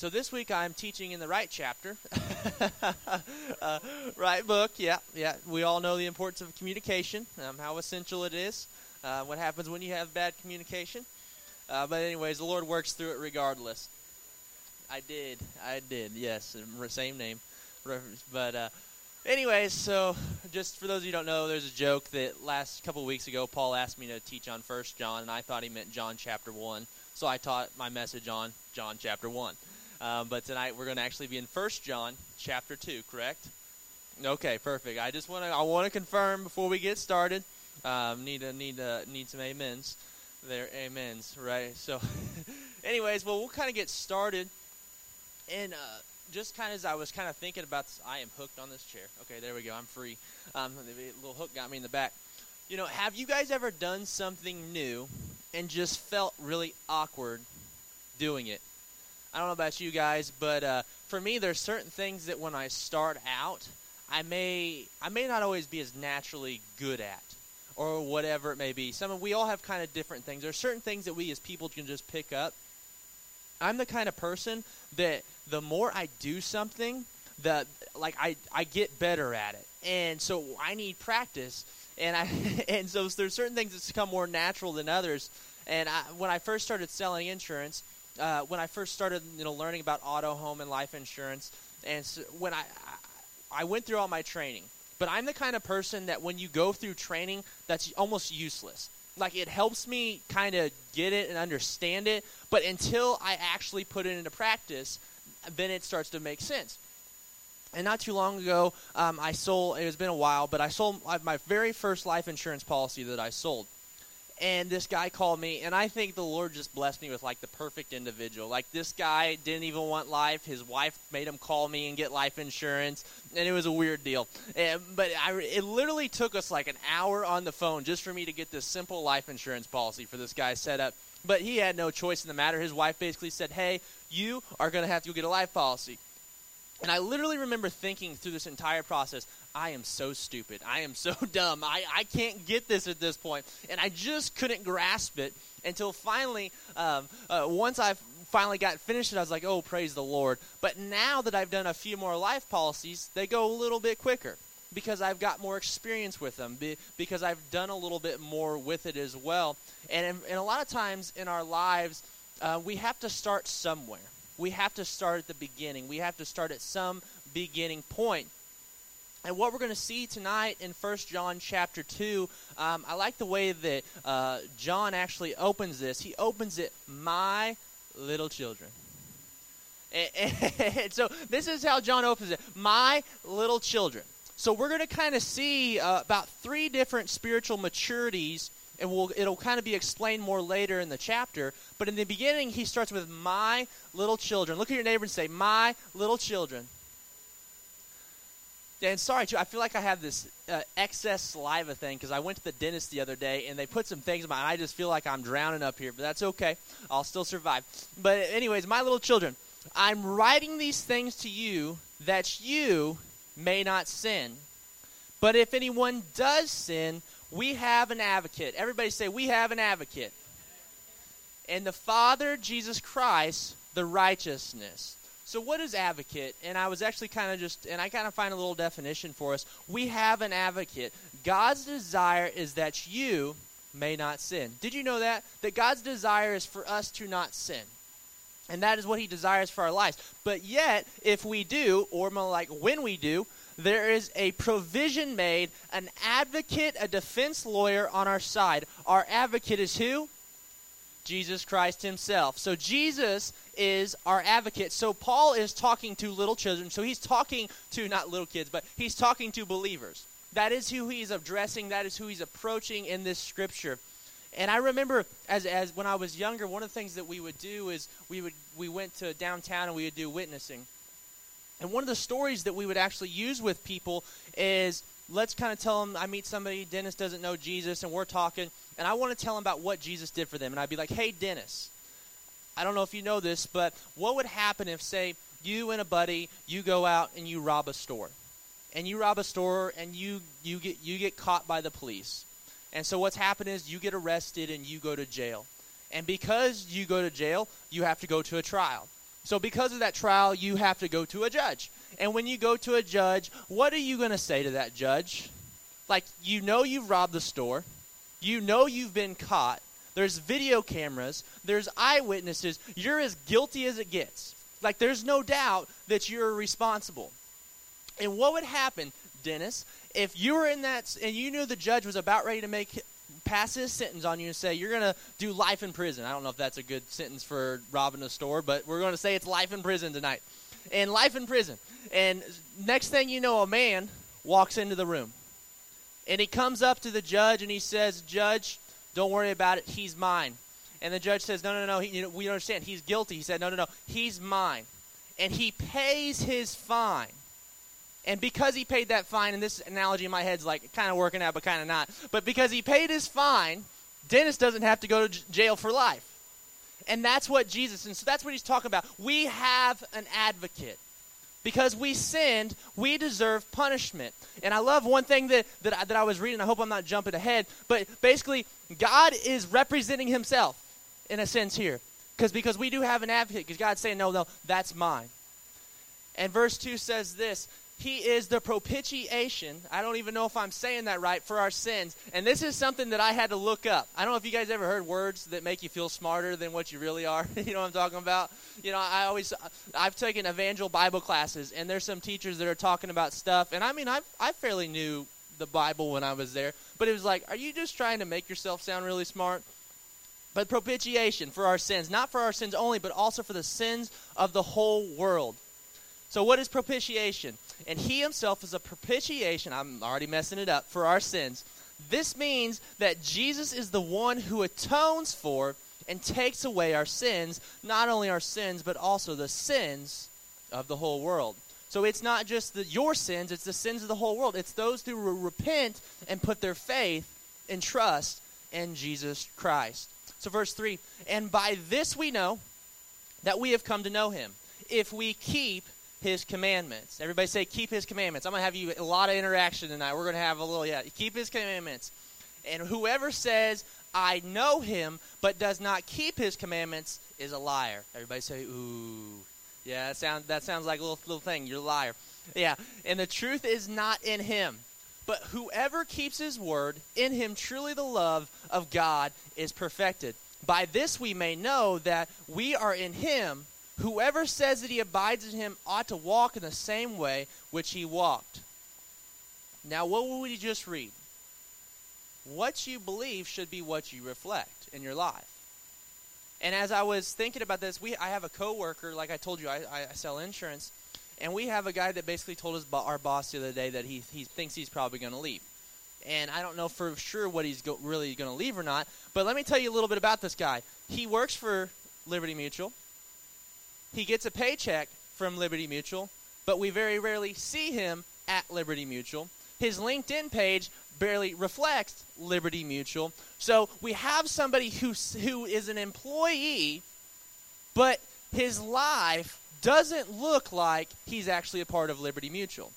So this week I'm teaching in the right chapter, uh, right book. Yeah, yeah. We all know the importance of communication, um, how essential it is. Uh, what happens when you have bad communication? Uh, but anyways, the Lord works through it regardless. I did, I did. Yes, same name, but. Uh, anyways, so just for those of you who don't know, there's a joke that last couple of weeks ago, Paul asked me to teach on First John, and I thought he meant John chapter one. So I taught my message on John chapter one. Um, but tonight we're going to actually be in First John chapter two, correct? Okay, perfect. I just want to I want to confirm before we get started. Um, need to need to need some amens. There, amens, right? So, anyways, well, we'll kind of get started, and uh, just kind of as I was kind of thinking about this, I am hooked on this chair. Okay, there we go. I'm free. Um, the little hook got me in the back. You know, have you guys ever done something new and just felt really awkward doing it? I don't know about you guys, but uh, for me, there's certain things that when I start out, I may I may not always be as naturally good at, or whatever it may be. Some of, we all have kind of different things. There are certain things that we as people can just pick up. I'm the kind of person that the more I do something, the like I I get better at it, and so I need practice. And I and so there's certain things that become more natural than others. And I, when I first started selling insurance, uh, when I first started, you know, learning about auto, home, and life insurance, and so when I, I went through all my training. But I'm the kind of person that when you go through training, that's almost useless. Like it helps me kind of get it and understand it, but until I actually put it into practice, then it starts to make sense. And not too long ago, um, I sold. It has been a while, but I sold my very first life insurance policy that I sold and this guy called me and i think the lord just blessed me with like the perfect individual. Like this guy didn't even want life. His wife made him call me and get life insurance and it was a weird deal. And, but I, it literally took us like an hour on the phone just for me to get this simple life insurance policy for this guy set up. But he had no choice in the matter. His wife basically said hey you are going to have to go get a life policy and I literally remember thinking through this entire process, I am so stupid. I am so dumb. I, I can't get this at this point. And I just couldn't grasp it until finally, um, uh, once I finally got finished, it, I was like, oh, praise the Lord. But now that I've done a few more life policies, they go a little bit quicker because I've got more experience with them, because I've done a little bit more with it as well. And, and a lot of times in our lives, uh, we have to start somewhere. We have to start at the beginning. We have to start at some beginning point. And what we're going to see tonight in 1 John chapter 2, um, I like the way that uh, John actually opens this. He opens it, my little children. And, and, so this is how John opens it, my little children. So we're going to kind of see uh, about three different spiritual maturities, and we'll, it'll kind of be explained more later in the chapter. But in the beginning, he starts with my little children. Look at your neighbor and say, my little children. And sorry, too, I feel like I have this uh, excess saliva thing because I went to the dentist the other day and they put some things in my. I just feel like I'm drowning up here, but that's okay. I'll still survive. But anyways, my little children, I'm writing these things to you that you may not sin. But if anyone does sin, we have an advocate. Everybody say, We have an advocate. And the Father, Jesus Christ, the righteousness. So, what is advocate? And I was actually kind of just, and I kind of find a little definition for us. We have an advocate. God's desire is that you may not sin. Did you know that? That God's desire is for us to not sin. And that is what He desires for our lives. But yet, if we do, or more like when we do, there is a provision made, an advocate, a defense lawyer on our side. Our advocate is who? Jesus Christ himself. So Jesus is our advocate. So Paul is talking to little children. So he's talking to not little kids, but he's talking to believers. That is who he's addressing, that is who he's approaching in this scripture. And I remember as as when I was younger, one of the things that we would do is we would we went to downtown and we would do witnessing. And one of the stories that we would actually use with people is let's kind of tell them I meet somebody, Dennis doesn't know Jesus, and we're talking, and I want to tell them about what Jesus did for them. And I'd be like, hey, Dennis, I don't know if you know this, but what would happen if, say, you and a buddy, you go out and you rob a store? And you rob a store and you, you, get, you get caught by the police. And so what's happened is you get arrested and you go to jail. And because you go to jail, you have to go to a trial. So, because of that trial, you have to go to a judge. And when you go to a judge, what are you going to say to that judge? Like, you know you've robbed the store, you know you've been caught, there's video cameras, there's eyewitnesses, you're as guilty as it gets. Like, there's no doubt that you're responsible. And what would happen, Dennis, if you were in that and you knew the judge was about ready to make pass his sentence on you and say you're going to do life in prison. I don't know if that's a good sentence for robbing a store, but we're going to say it's life in prison tonight. And life in prison. And next thing you know, a man walks into the room. And he comes up to the judge and he says, Judge, don't worry about it. He's mine. And the judge says, No, no, no. He, you know, we understand. He's guilty. He said, No, no, no. He's mine. And he pays his fine. And because he paid that fine, and this analogy in my head's like kind of working out, but kind of not. But because he paid his fine, Dennis doesn't have to go to j- jail for life. And that's what Jesus, and so that's what he's talking about. We have an advocate. Because we sinned, we deserve punishment. And I love one thing that, that, I, that I was reading. I hope I'm not jumping ahead. But basically, God is representing himself in a sense here. Because because we do have an advocate. Because God's saying, no, no, that's mine. And verse 2 says this he is the propitiation. I don't even know if I'm saying that right for our sins. And this is something that I had to look up. I don't know if you guys ever heard words that make you feel smarter than what you really are. you know what I'm talking about? You know, I always I've taken evangel Bible classes and there's some teachers that are talking about stuff and I mean I I fairly knew the Bible when I was there, but it was like, are you just trying to make yourself sound really smart? But propitiation for our sins, not for our sins only, but also for the sins of the whole world. So, what is propitiation? And he himself is a propitiation. I'm already messing it up for our sins. This means that Jesus is the one who atones for and takes away our sins, not only our sins, but also the sins of the whole world. So it's not just the, your sins, it's the sins of the whole world. It's those who re- repent and put their faith and trust in Jesus Christ. So, verse 3 And by this we know that we have come to know him, if we keep his commandments. Everybody say, keep his commandments. I'm going to have you a lot of interaction tonight. We're going to have a little, yeah, keep his commandments. And whoever says, I know him, but does not keep his commandments is a liar. Everybody say, ooh. Yeah, that sounds, that sounds like a little, little thing. You're a liar. Yeah, and the truth is not in him. But whoever keeps his word, in him truly the love of God is perfected. By this we may know that we are in him. Whoever says that he abides in him ought to walk in the same way which he walked. Now, what would we just read? What you believe should be what you reflect in your life. And as I was thinking about this, we I have a coworker, like I told you, I, I sell insurance, and we have a guy that basically told us our boss the other day that he he thinks he's probably going to leave. And I don't know for sure what he's go, really going to leave or not. But let me tell you a little bit about this guy. He works for Liberty Mutual he gets a paycheck from Liberty Mutual, but we very rarely see him at Liberty Mutual. His LinkedIn page barely reflects Liberty Mutual. So we have somebody who, who is an employee, but his life doesn't look like he's actually a part of Liberty Mutual.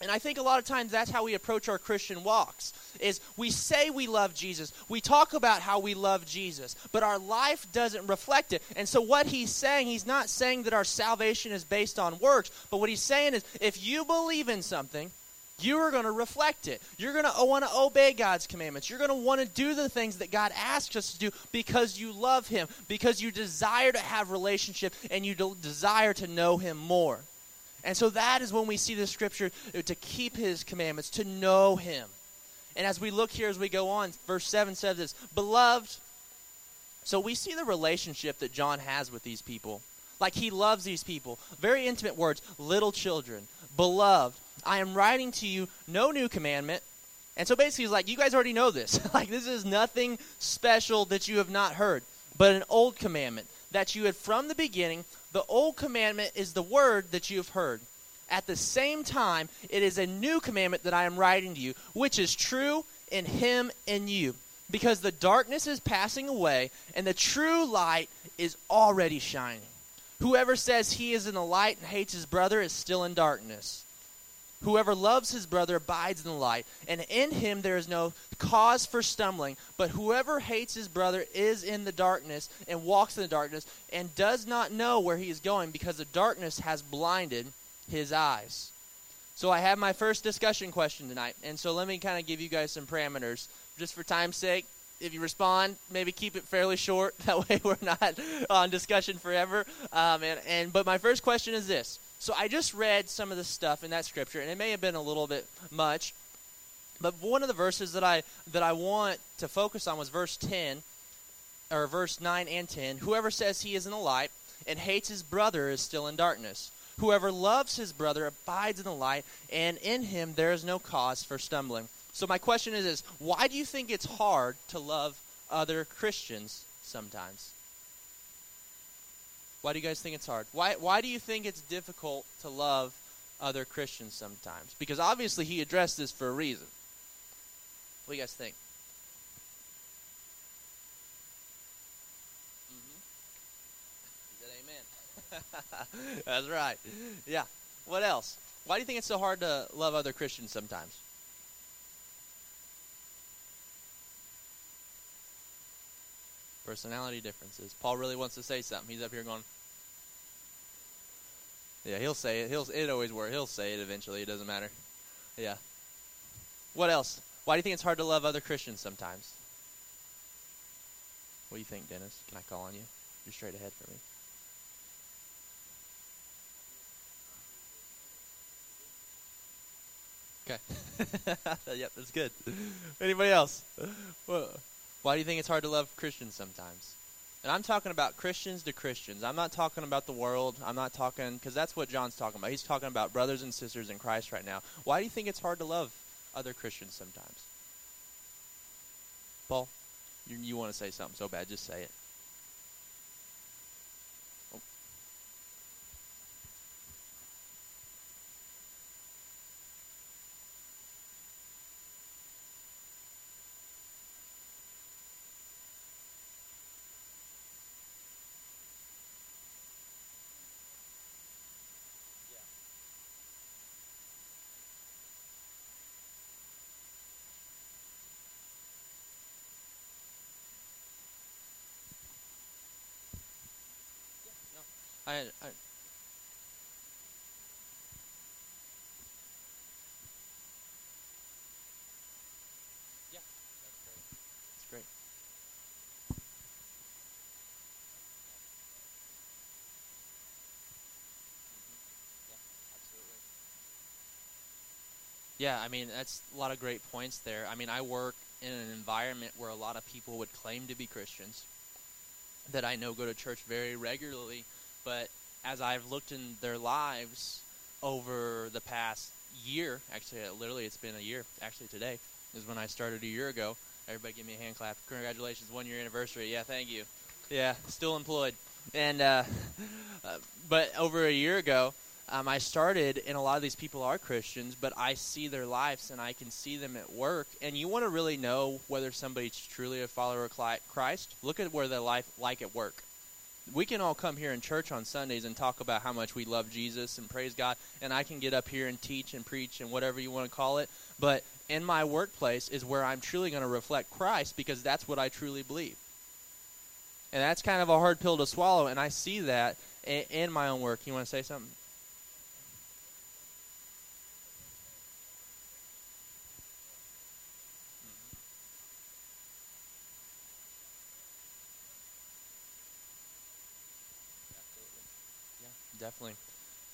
And I think a lot of times that's how we approach our Christian walks. Is we say we love Jesus. We talk about how we love Jesus, but our life doesn't reflect it. And so what he's saying, he's not saying that our salvation is based on works, but what he's saying is if you believe in something, you are going to reflect it. You're going to want to obey God's commandments. You're going to want to do the things that God asks us to do because you love him, because you desire to have relationship and you desire to know him more. And so that is when we see the scripture to keep his commandments, to know him. And as we look here as we go on, verse 7 says this Beloved, so we see the relationship that John has with these people. Like he loves these people. Very intimate words, little children. Beloved, I am writing to you no new commandment. And so basically he's like, you guys already know this. like this is nothing special that you have not heard, but an old commandment that you had from the beginning the old commandment is the word that you have heard. At the same time, it is a new commandment that I am writing to you, which is true in him and you. Because the darkness is passing away, and the true light is already shining. Whoever says he is in the light and hates his brother is still in darkness. Whoever loves his brother abides in the light, and in him there is no cause for stumbling. But whoever hates his brother is in the darkness and walks in the darkness and does not know where he is going because the darkness has blinded his eyes. So I have my first discussion question tonight. And so let me kind of give you guys some parameters just for time's sake. If you respond, maybe keep it fairly short. That way we're not on discussion forever. Um, and, and but my first question is this so I just read some of the stuff in that scripture, and it may have been a little bit much, but one of the verses that I that I want to focus on was verse ten, or verse nine and ten. Whoever says he is in the light and hates his brother is still in darkness. Whoever loves his brother abides in the light, and in him there is no cause for stumbling. So my question is, is why do you think it's hard to love other Christians sometimes? Why do you guys think it's hard? Why, why do you think it's difficult to love other Christians sometimes? Because obviously he addressed this for a reason. What do you guys think? Mm-hmm. amen. That's right. Yeah. What else? Why do you think it's so hard to love other Christians sometimes? Personality differences. Paul really wants to say something. He's up here going. Yeah, he'll say it. He'll it always works. He'll say it eventually. It doesn't matter. Yeah. What else? Why do you think it's hard to love other Christians sometimes? What do you think, Dennis? Can I call on you? You're straight ahead for me. Okay. yep, that's good. Anybody else? Well, why do you think it's hard to love Christians sometimes? And I'm talking about Christians to Christians. I'm not talking about the world. I'm not talking, because that's what John's talking about. He's talking about brothers and sisters in Christ right now. Why do you think it's hard to love other Christians sometimes? Paul, you, you want to say something so bad, just say it. I, I yeah, that's great. That's great. Mm-hmm. Yeah, absolutely. Yeah, I mean that's a lot of great points there. I mean, I work in an environment where a lot of people would claim to be Christians that I know go to church very regularly but as I've looked in their lives over the past year, actually, uh, literally, it's been a year. Actually, today is when I started a year ago. Everybody, give me a hand clap. Congratulations, one year anniversary. Yeah, thank you. Yeah, still employed. And uh, uh, but over a year ago, um, I started, and a lot of these people are Christians, but I see their lives and I can see them at work. And you want to really know whether somebody's truly a follower of Christ? Look at where their life like at work we can all come here in church on Sundays and talk about how much we love Jesus and praise God, and I can get up here and teach and preach and whatever you want to call it. But in my workplace is where I'm truly going to reflect Christ because that's what I truly believe. And that's kind of a hard pill to swallow, and I see that in, my own work. You want to say something? Definitely.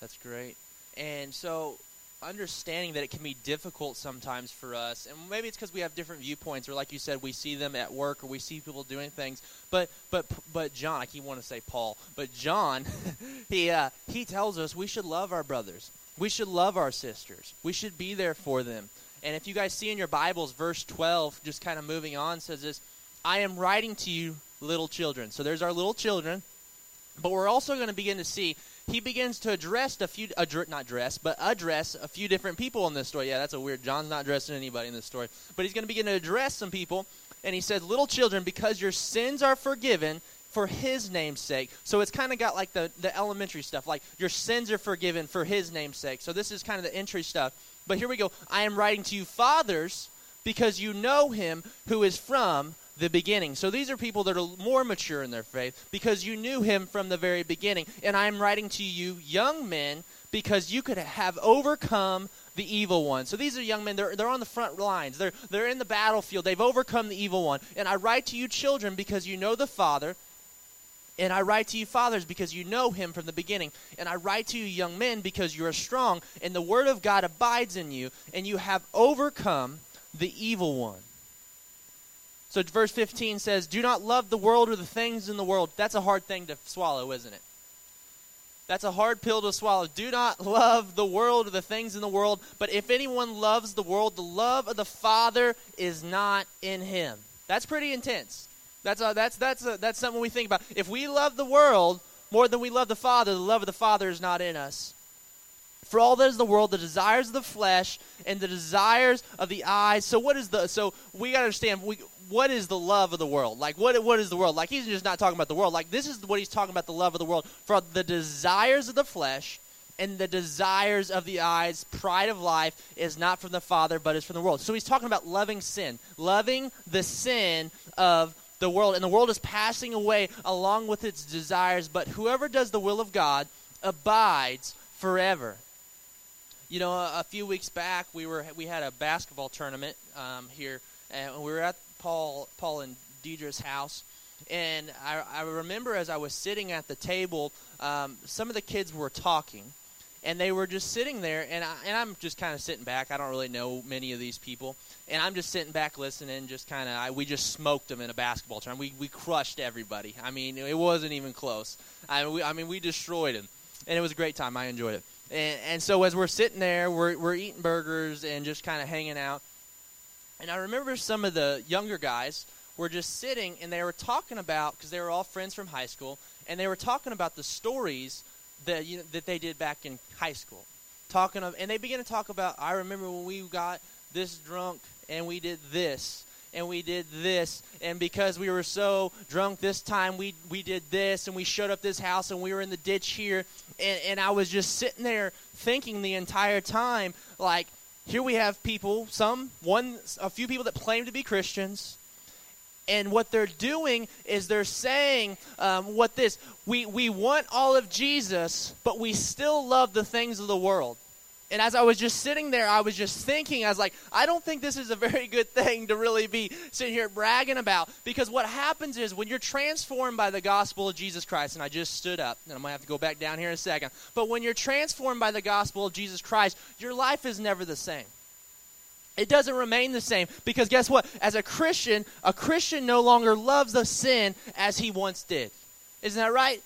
That's great. And so understanding that it can be difficult sometimes for us and maybe it's because we have different viewpoints or like you said we see them at work or we see people doing things. But but but john i keep wanting to say paul but john he uh, he tells us we should love our brothers. We should love our sisters. We should be there for them. And if you guys see in your bibles verse 12 just kind of moving on says this i am writing to you little children. So there's our little children but we're also going to begin to see he begins to address a few, not dress, but address a few different people in this story. Yeah, that's a weird. John's not addressing anybody in this story, but he's going to begin to address some people. And he says, "Little children, because your sins are forgiven, for his name's sake. So it's kind of got like the, the elementary stuff, like your sins are forgiven for his name's sake. So this is kind of the entry stuff. But here we go. I am writing to you, fathers, because you know him who is from the beginning. So these are people that are more mature in their faith because you knew him from the very beginning. And I am writing to you, young men, because you could have overcome the evil one. So these are young men. They're, they're on the front lines. They're, they're in the battlefield. They've overcome the evil one. And I write to you, children, because you know the Father. And I write to you, fathers, because you know him from the beginning. And I write to you, young men, because you are strong, and the word of God abides in you, and you have overcome the evil one. So verse 15 says, Do not love the world or the things in the world. That's a hard thing to swallow, isn't it? That's a hard pill to swallow. Do not love the world or the things in the world, but if anyone loves the world, the love of the Father is not in him. That's pretty intense. That's a, that's that's a, that's something we think about. If we love the world more than we love the Father, the love of the Father is not in us. For all that is the world, the desires of the flesh and the desires of the eyes. So what is the so we got to understand we what is the love of the world? Like what what is the world? Like he's just not talking about the world. Like this is what he's talking about the love of the world. For the desires of the flesh and the desires of the eyes, pride of life is not from the Father, but is from the world. So he's talking about loving sin, loving the sin of the world, and the world is passing away along with its desires, but whoever does the will of God abides forever. You know, a, a few weeks back, we were we had a basketball tournament um, here, and we were at Paul Paul and Deidre's house, and I, I remember as I was sitting at the table, um, some of the kids were talking, and they were just sitting there, and I, and I'm just kind of sitting back. I don't really know many of these people, and I'm just sitting back listening. Just kind of, we just smoked them in a basketball tournament. We we crushed everybody. I mean, it wasn't even close. I we, I mean, we destroyed them, and it was a great time. I enjoyed it. And, and so as we're sitting there, we're we're eating burgers and just kind of hanging out. And I remember some of the younger guys were just sitting and they were talking about because they were all friends from high school, and they were talking about the stories that you know, that they did back in high school. Talking of, and they began to talk about. I remember when we got this drunk and we did this and we did this and because we were so drunk this time we we did this and we showed up this house and we were in the ditch here and, and I was just sitting there thinking the entire time like here we have people some one a few people that claim to be Christians and what they're doing is they're saying um, what this we, we want all of jesus but we still love the things of the world and as I was just sitting there, I was just thinking, I was like, I don't think this is a very good thing to really be sitting here bragging about. Because what happens is when you're transformed by the gospel of Jesus Christ, and I just stood up, and I'm going to have to go back down here in a second. But when you're transformed by the gospel of Jesus Christ, your life is never the same. It doesn't remain the same because guess what? As a Christian, a Christian no longer loves the sin as he once did. Isn't that right?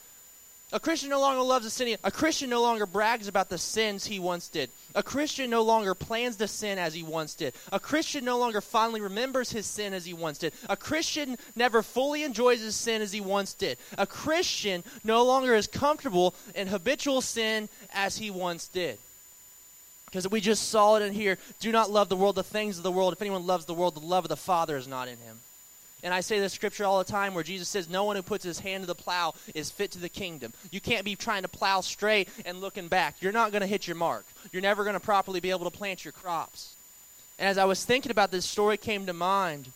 A Christian no longer loves the sin. A Christian no longer brags about the sins he once did. A Christian no longer plans to sin as he once did. A Christian no longer fondly remembers his sin as he once did. A Christian never fully enjoys his sin as he once did. A Christian no longer is comfortable in habitual sin as he once did. Because we just saw it in here. Do not love the world, the things of the world. If anyone loves the world, the love of the Father is not in him. And I say this scripture all the time where Jesus says, No one who puts his hand to the plow is fit to the kingdom. You can't be trying to plow straight and looking back. You're not going to hit your mark. You're never going to properly be able to plant your crops. And as I was thinking about this story came to mind,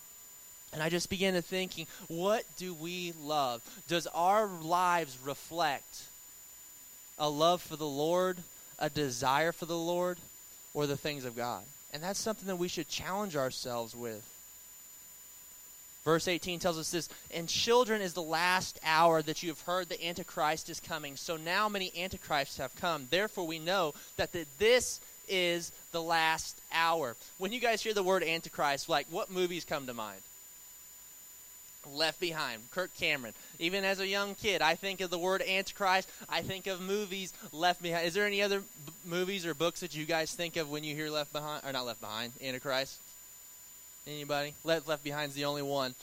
and I just began to thinking, what do we love? Does our lives reflect a love for the Lord, a desire for the Lord, or the things of God? And that's something that we should challenge ourselves with. Verse 18 tells us this And children is the last hour that you have heard the Antichrist is coming. So now many Antichrists have come. Therefore, we know that the, this is the last hour. When you guys hear the word Antichrist, like what movies come to mind? Left Behind, Kirk Cameron. Even as a young kid, I think of the word Antichrist. I think of movies Left Behind. Is there any other b- movies or books that you guys think of when you hear Left Behind? Or not Left Behind, Antichrist? Anybody? Left, Left Behind's the only one.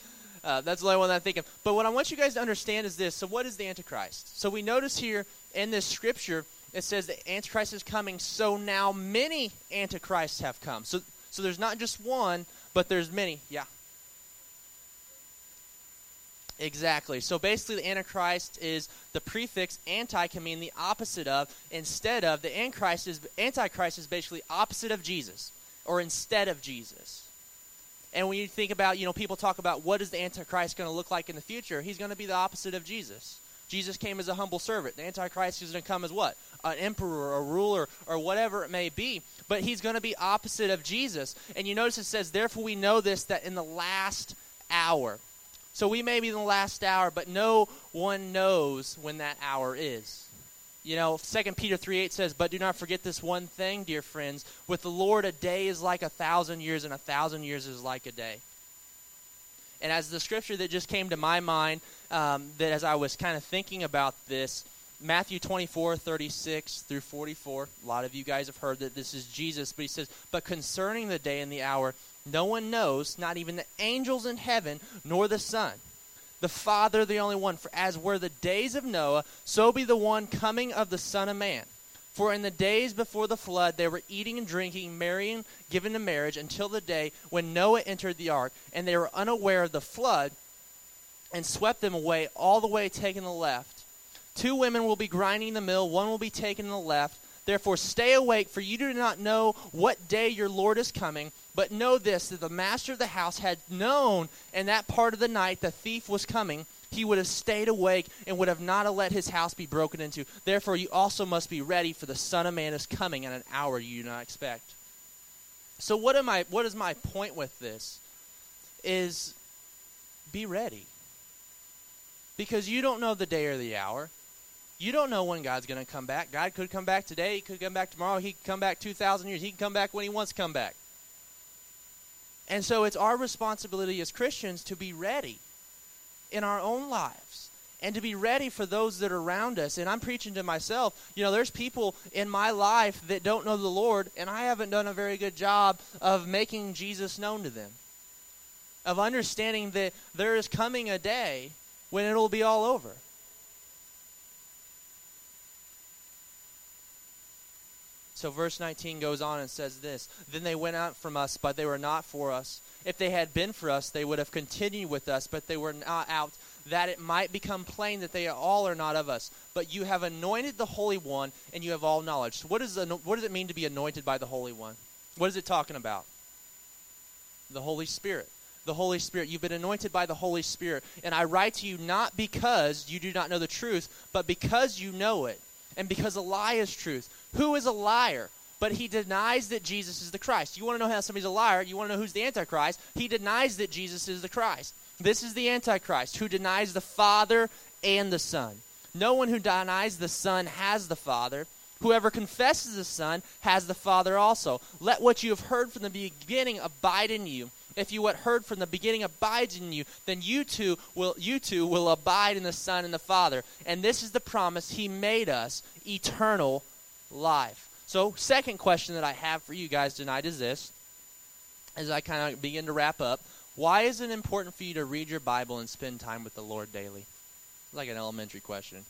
Uh, that's the only one that I'm thinking. But what I want you guys to understand is this. So, what is the Antichrist? So, we notice here in this scripture, it says the Antichrist is coming. So now many Antichrists have come. So, so there's not just one, but there's many. Yeah. Exactly. So basically, the Antichrist is the prefix anti can mean the opposite of instead of. The Antichrist is Antichrist is basically opposite of Jesus or instead of Jesus. And when you think about, you know, people talk about what is the Antichrist going to look like in the future, he's going to be the opposite of Jesus. Jesus came as a humble servant. The Antichrist is going to come as what? An emperor, a ruler, or whatever it may be. But he's going to be opposite of Jesus. And you notice it says, therefore we know this, that in the last hour. So we may be in the last hour, but no one knows when that hour is. You know, 2 Peter 3 8 says, But do not forget this one thing, dear friends. With the Lord, a day is like a thousand years, and a thousand years is like a day. And as the scripture that just came to my mind, um, that as I was kind of thinking about this, Matthew 24, 36 through 44. A lot of you guys have heard that this is Jesus, but he says, But concerning the day and the hour, no one knows, not even the angels in heaven, nor the Son the Father, the only one. For as were the days of Noah, so be the one coming of the Son of Man. For in the days before the flood, they were eating and drinking, marrying, given to marriage, until the day when Noah entered the ark, and they were unaware of the flood, and swept them away, all the way taken the left. Two women will be grinding the mill, one will be taken the left. Therefore, stay awake, for you do not know what day your Lord is coming. But know this that the master of the house had known in that part of the night the thief was coming, he would have stayed awake and would have not let his house be broken into. Therefore, you also must be ready, for the Son of Man is coming at an hour you do not expect. So, what am I? What is my point with this? Is be ready, because you don't know the day or the hour. You don't know when God's going to come back. God could come back today. He could come back tomorrow. He could come back 2,000 years. He can come back when he wants to come back. And so it's our responsibility as Christians to be ready in our own lives and to be ready for those that are around us. And I'm preaching to myself. You know, there's people in my life that don't know the Lord, and I haven't done a very good job of making Jesus known to them, of understanding that there is coming a day when it'll be all over. So verse 19 goes on and says this Then they went out from us, but they were not for us. If they had been for us, they would have continued with us, but they were not out, that it might become plain that they all are not of us. But you have anointed the Holy One, and you have all knowledge. So what, is, what does it mean to be anointed by the Holy One? What is it talking about? The Holy Spirit the Holy Spirit. You've been anointed by the Holy Spirit. And I write to you not because you do not know the truth, but because you know it, and because a lie is truth. Who is a liar? But he denies that Jesus is the Christ. You want to know how somebody's a liar? You want to know who's the Antichrist? He denies that Jesus is the Christ. This is the Antichrist who denies the Father and the Son. No one who denies the Son has the Father. Whoever confesses the Son has the Father also. Let what you have heard from the beginning abide in you. If you what heard from the beginning abides in you, then you too will you too will abide in the Son and the Father. And this is the promise he made us, eternal life. So, second question that I have for you guys tonight is this as I kind of begin to wrap up. Why is it important for you to read your Bible and spend time with the Lord daily? Like an elementary question.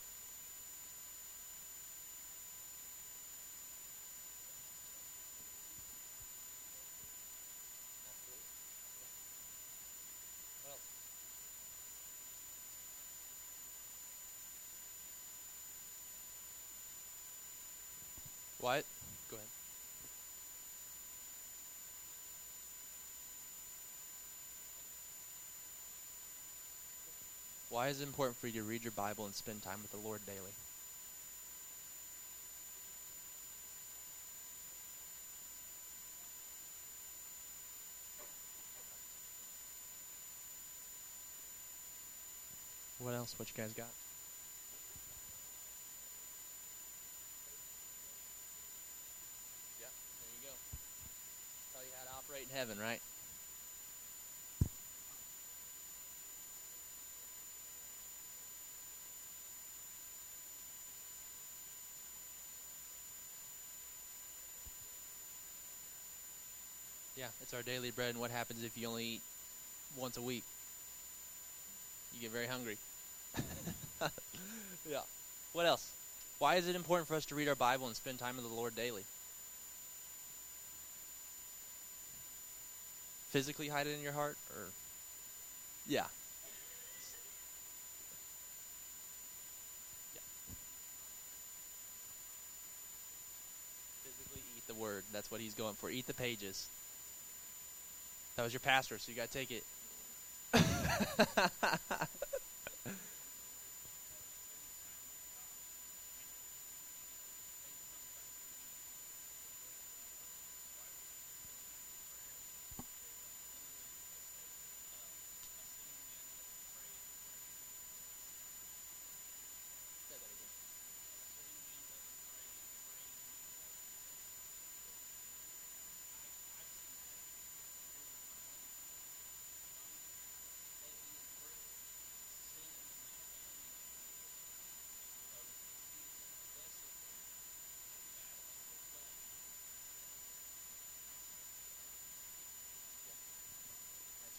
What? Go ahead. Why is it important for you to read your Bible and spend time with the Lord daily? What else? What you guys got? Yeah, there you go. Tell you how to operate in heaven, right? Yeah, it's our daily bread. And what happens if you only eat once a week? You get very hungry. yeah. What else? Why is it important for us to read our Bible and spend time with the Lord daily? Physically hide it in your heart, or yeah, word. That's what he's going for. Eat the pages. That was your pastor, so you got to take it.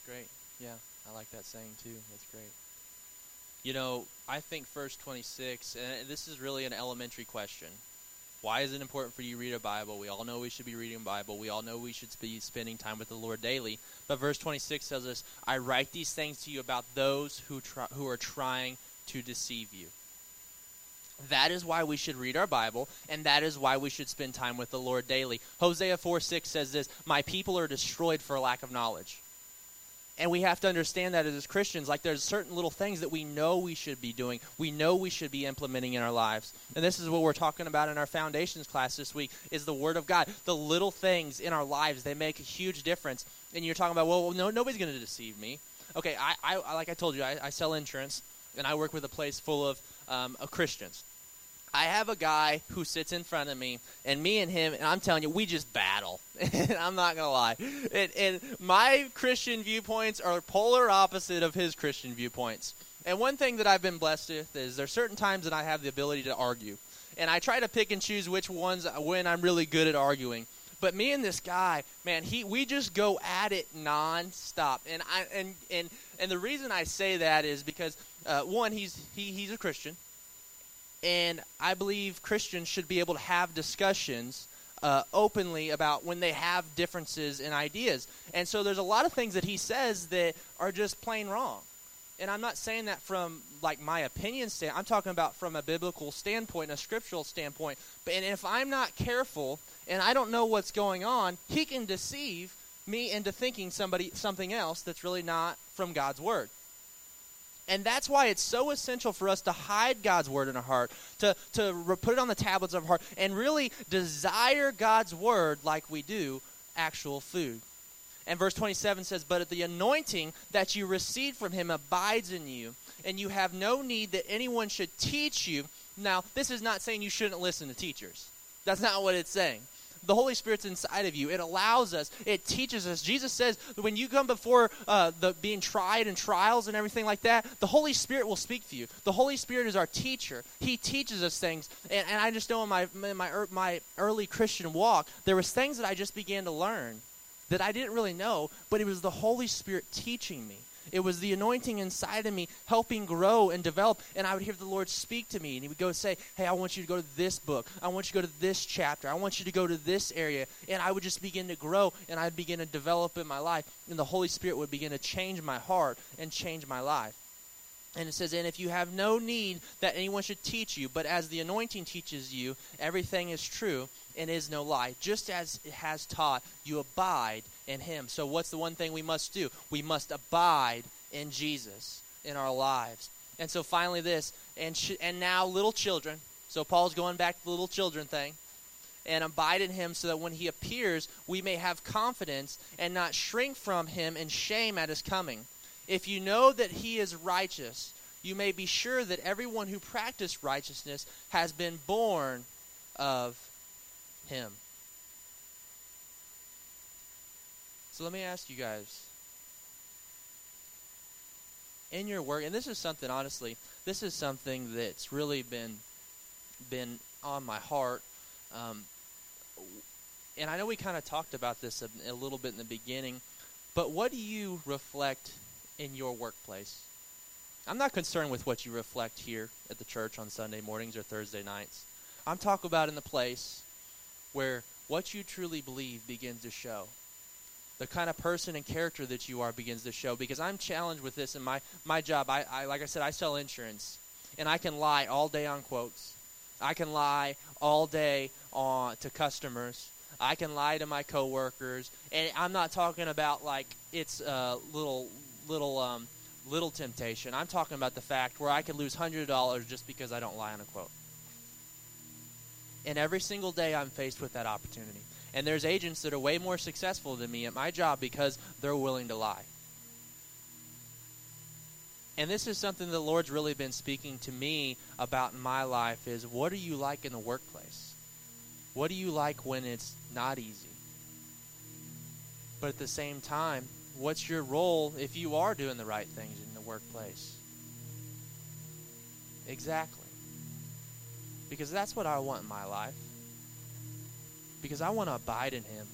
great. Yeah, I like that saying too. That's great. You know, I think verse 26, and this is really an elementary question. Why is it important for you to read a Bible? We all know we should be reading Bible. We all know we should be spending time with the Lord daily. But verse 26 tells us, I write these things to you about those who, try, who are trying to deceive you. That is why we should read our Bible, and that is why we should spend time with the Lord daily. Hosea 4 6 says this My people are destroyed for lack of knowledge. And we have to understand that as Christians, like there's certain little things that we know we should be doing, we know we should be implementing in our lives. And this is what we're talking about in our foundations class this week is the Word of God. The little things in our lives, they make a huge difference. And you're talking about, well, no, nobody's going to deceive me. Okay, I, I, like I told you, I, I, sell insurance, and I work with a place full of, um, of Christians. I have a guy who sits in front of me, and me and him, and I'm telling you, we just battle. and I'm not gonna lie. And, and, my Christian viewpoints are polar opposite of his Christian viewpoints. And one thing that I've been blessed with is there's certain times that I have the ability to argue, and I try to pick and choose which ones when I'm really good at arguing. But me and this guy, man, he we just go at it nonstop. And I and and and the reason I say that is because uh, one, he's he he's a Christian and I believe Christians should be able to have discussions uh, openly about when they have differences in ideas. And so there's a lot of things that he says that are just plain wrong. And I'm not saying that from like my opinion stand. I'm talking about from a biblical standpoint, a scriptural standpoint. But and if I'm not careful and I don't know what's going on, he can deceive me into thinking somebody something else that's really not from God's word. And that's why it's so essential for us to hide God's word in our heart, to, to put it on the tablets of our heart, and really desire God's word like we do actual food. And verse 27 says, But the anointing that you receive from him abides in you, and you have no need that anyone should teach you. Now, this is not saying you shouldn't listen to teachers. That's not what it's saying the Holy Spirit's inside of you. It allows us. It teaches us. Jesus says that when you come before uh, the being tried and trials and everything like that, the Holy Spirit will speak to you. The Holy Spirit is our teacher. He teaches us things. And, and I just know in my in my my early Christian walk, there was things that I just began to learn that I didn't really know, but it was the Holy Spirit teaching me. It was the anointing inside of me helping grow and develop. And I would hear the Lord speak to me. And He would go say, Hey, I want you to go to this book. I want you to go to this chapter. I want you to go to this area. And I would just begin to grow and I'd begin to develop in my life. And the Holy Spirit would begin to change my heart and change my life. And it says, And if you have no need that anyone should teach you, but as the anointing teaches you, everything is true and is no lie. Just as it has taught, you abide in him. So, what's the one thing we must do? We must abide in Jesus in our lives. And so, finally, this, and, sh- and now, little children. So, Paul's going back to the little children thing. And abide in him so that when he appears, we may have confidence and not shrink from him in shame at his coming. If you know that he is righteous, you may be sure that everyone who practiced righteousness has been born of him. So let me ask you guys. In your work and this is something honestly this is something that's really been been on my heart um, and i know we kind of talked about this a, a, little bit in the beginning but what do you reflect in your workplace? I'm not concerned with what you reflect here at the church on sunday mornings or thursday nights. I'm talking about in the place where what you truly believe begins to show the kind of person and character that you are begins to show. Because I'm challenged with this in my, my job. I, I like I said, I sell insurance, and I can lie all day on quotes. I can lie all day on to customers. I can lie to my coworkers, and I'm not talking about like it's a little little um, little temptation. I'm talking about the fact where I could lose hundred dollars just because I don't lie on a quote. And every single day, I'm faced with that opportunity. And there's agents that are way more successful than me at my job because they're willing to lie. And this is something the Lord's really been speaking to me about in my life is what are you like in the workplace? What do you like when it's not easy? But at the same time, what's your role if you are doing the right things in the workplace? Exactly. Because that's what I want in my life. Because I want to abide in Him.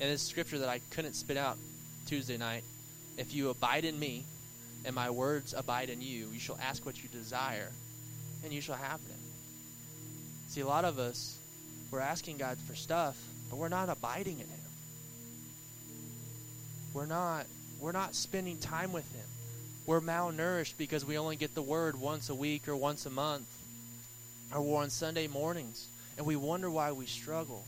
And this scripture that I couldn't spit out Tuesday night if you abide in me and my words abide in you, you shall ask what you desire, and you shall have it. See, a lot of us, we're asking God for stuff, but we're not abiding in Him. We're not we're not spending time with Him. We're malnourished because we only get the Word once a week or once a month, or on Sunday mornings, and we wonder why we struggle.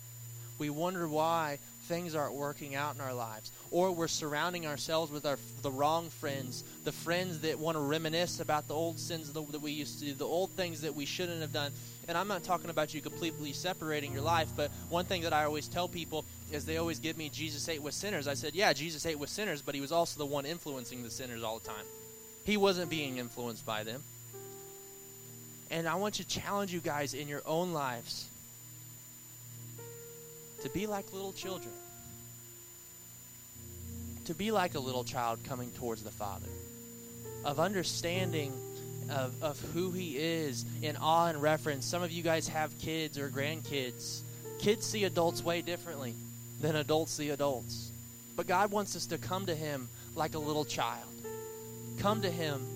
We wonder why things aren't working out in our lives. Or we're surrounding ourselves with our, the wrong friends, the friends that want to reminisce about the old sins that we used to do, the old things that we shouldn't have done. And I'm not talking about you completely separating your life, but one thing that I always tell people is they always give me Jesus ate with sinners. I said, yeah, Jesus ate with sinners, but he was also the one influencing the sinners all the time. He wasn't being influenced by them. And I want to challenge you guys in your own lives to be like little children. To be like a little child coming towards the Father. Of understanding of, of who He is in awe and reverence. Some of you guys have kids or grandkids. Kids see adults way differently than adults see adults. But God wants us to come to Him like a little child. Come to Him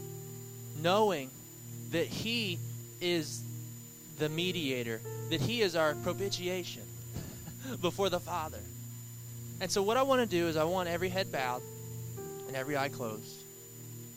knowing that He is the mediator, that He is our propitiation before the Father. And so, what I want to do is, I want every head bowed and every eye closed.